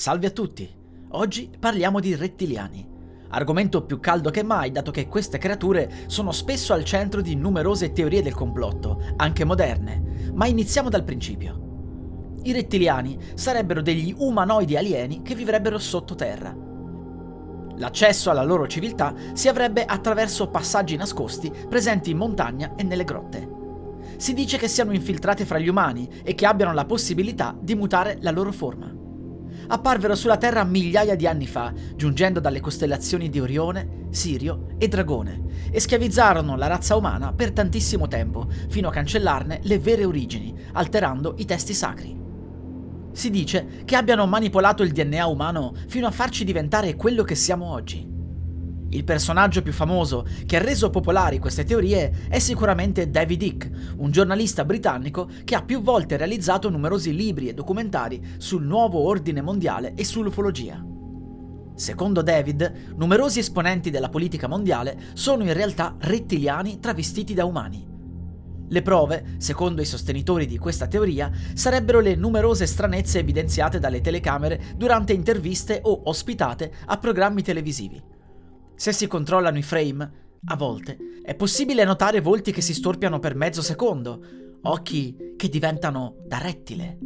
Salve a tutti! Oggi parliamo di rettiliani. Argomento più caldo che mai, dato che queste creature sono spesso al centro di numerose teorie del complotto, anche moderne. Ma iniziamo dal principio. I rettiliani sarebbero degli umanoidi alieni che vivrebbero sottoterra. L'accesso alla loro civiltà si avrebbe attraverso passaggi nascosti presenti in montagna e nelle grotte. Si dice che siano infiltrati fra gli umani e che abbiano la possibilità di mutare la loro forma apparvero sulla Terra migliaia di anni fa, giungendo dalle costellazioni di Orione, Sirio e Dragone, e schiavizzarono la razza umana per tantissimo tempo, fino a cancellarne le vere origini, alterando i testi sacri. Si dice che abbiano manipolato il DNA umano fino a farci diventare quello che siamo oggi. Il personaggio più famoso che ha reso popolari queste teorie è sicuramente David Icke, un giornalista britannico che ha più volte realizzato numerosi libri e documentari sul nuovo ordine mondiale e sull'ufologia. Secondo David, numerosi esponenti della politica mondiale sono in realtà rettiliani travestiti da umani. Le prove, secondo i sostenitori di questa teoria, sarebbero le numerose stranezze evidenziate dalle telecamere durante interviste o ospitate a programmi televisivi. Se si controllano i frame, a volte è possibile notare volti che si storpiano per mezzo secondo, occhi che diventano da rettile.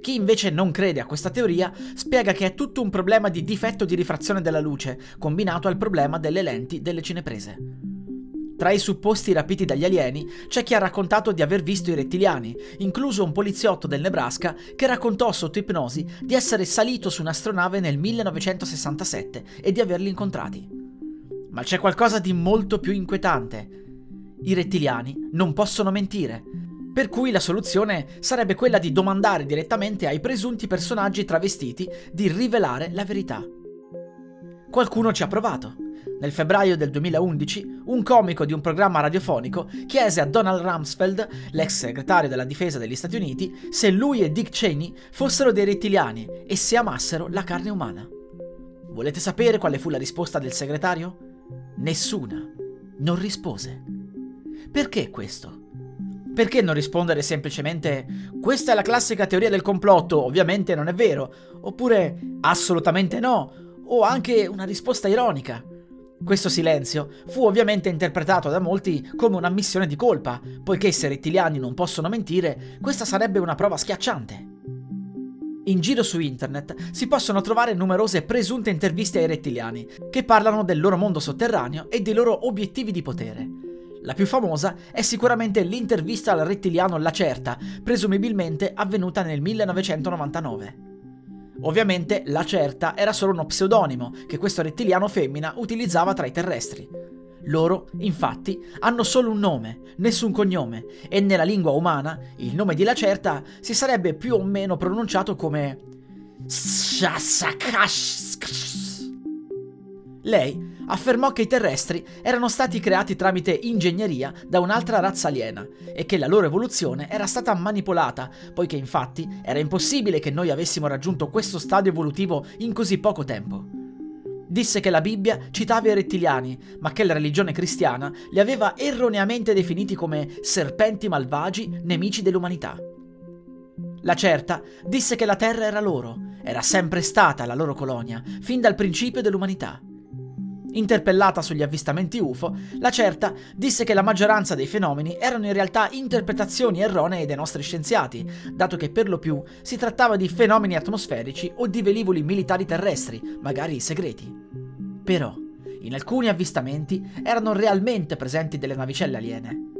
Chi invece non crede a questa teoria spiega che è tutto un problema di difetto di rifrazione della luce, combinato al problema delle lenti delle cineprese. Tra i supposti rapiti dagli alieni c'è chi ha raccontato di aver visto i rettiliani, incluso un poliziotto del Nebraska che raccontò sotto ipnosi di essere salito su un'astronave nel 1967 e di averli incontrati. Ma c'è qualcosa di molto più inquietante. I rettiliani non possono mentire, per cui la soluzione sarebbe quella di domandare direttamente ai presunti personaggi travestiti di rivelare la verità. Qualcuno ci ha provato. Nel febbraio del 2011, un comico di un programma radiofonico chiese a Donald Rumsfeld, l'ex segretario della difesa degli Stati Uniti, se lui e Dick Cheney fossero dei rettiliani e se amassero la carne umana. Volete sapere quale fu la risposta del segretario? Nessuna. Non rispose. Perché questo? Perché non rispondere semplicemente questa è la classica teoria del complotto, ovviamente non è vero, oppure assolutamente no, o anche una risposta ironica? Questo silenzio fu ovviamente interpretato da molti come un'ammissione di colpa, poiché se i rettiliani non possono mentire, questa sarebbe una prova schiacciante. In giro su internet si possono trovare numerose presunte interviste ai rettiliani, che parlano del loro mondo sotterraneo e dei loro obiettivi di potere. La più famosa è sicuramente l'intervista al rettiliano Lacerta, presumibilmente avvenuta nel 1999. Ovviamente Lacerta era solo uno pseudonimo che questo rettiliano femmina utilizzava tra i terrestri. Loro, infatti, hanno solo un nome, nessun cognome, e nella lingua umana il nome di Lacerta si sarebbe più o meno pronunciato come Lei affermò che i terrestri erano stati creati tramite ingegneria da un'altra razza aliena e che la loro evoluzione era stata manipolata, poiché infatti era impossibile che noi avessimo raggiunto questo stadio evolutivo in così poco tempo. Disse che la Bibbia citava i rettiliani, ma che la religione cristiana li aveva erroneamente definiti come serpenti malvagi, nemici dell'umanità. La certa disse che la terra era loro, era sempre stata la loro colonia, fin dal principio dell'umanità. Interpellata sugli avvistamenti UFO, la certa disse che la maggioranza dei fenomeni erano in realtà interpretazioni erronee dei nostri scienziati, dato che per lo più si trattava di fenomeni atmosferici o di velivoli militari terrestri, magari segreti. Però, in alcuni avvistamenti erano realmente presenti delle navicelle aliene.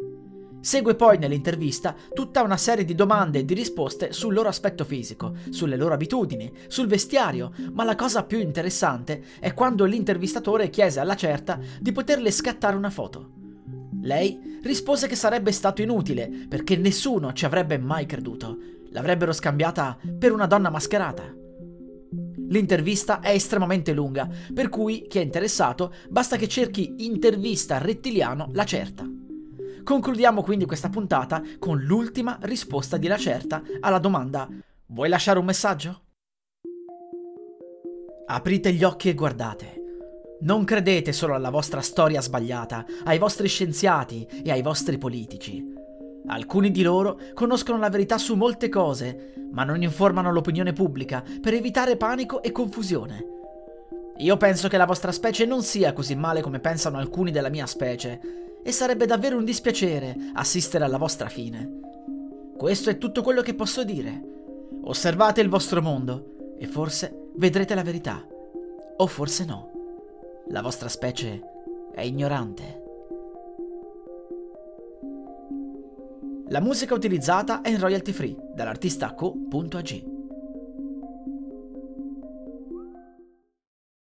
Segue poi nell'intervista tutta una serie di domande e di risposte sul loro aspetto fisico, sulle loro abitudini, sul vestiario, ma la cosa più interessante è quando l'intervistatore chiese alla certa di poterle scattare una foto. Lei rispose che sarebbe stato inutile perché nessuno ci avrebbe mai creduto. L'avrebbero scambiata per una donna mascherata. L'intervista è estremamente lunga, per cui chi è interessato basta che cerchi intervista rettiliano La Certa. Concludiamo quindi questa puntata con l'ultima risposta di La Certa alla domanda Vuoi lasciare un messaggio? Aprite gli occhi e guardate. Non credete solo alla vostra storia sbagliata, ai vostri scienziati e ai vostri politici. Alcuni di loro conoscono la verità su molte cose, ma non informano l'opinione pubblica per evitare panico e confusione. Io penso che la vostra specie non sia così male come pensano alcuni della mia specie, e sarebbe davvero un dispiacere assistere alla vostra fine. Questo è tutto quello che posso dire. Osservate il vostro mondo e forse vedrete la verità. O forse no. La vostra specie è ignorante. La musica utilizzata è in royalty free dall'artista co.ag.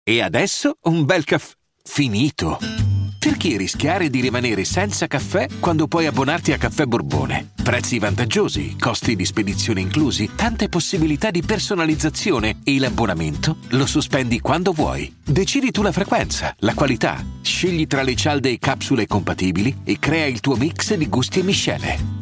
E adesso un bel caffè finito. Perché rischiare di rimanere senza caffè quando puoi abbonarti a Caffè Borbone? Prezzi vantaggiosi, costi di spedizione inclusi, tante possibilità di personalizzazione e l'abbonamento lo sospendi quando vuoi. Decidi tu la frequenza, la qualità, scegli tra le cialde e capsule compatibili e crea il tuo mix di gusti e miscele.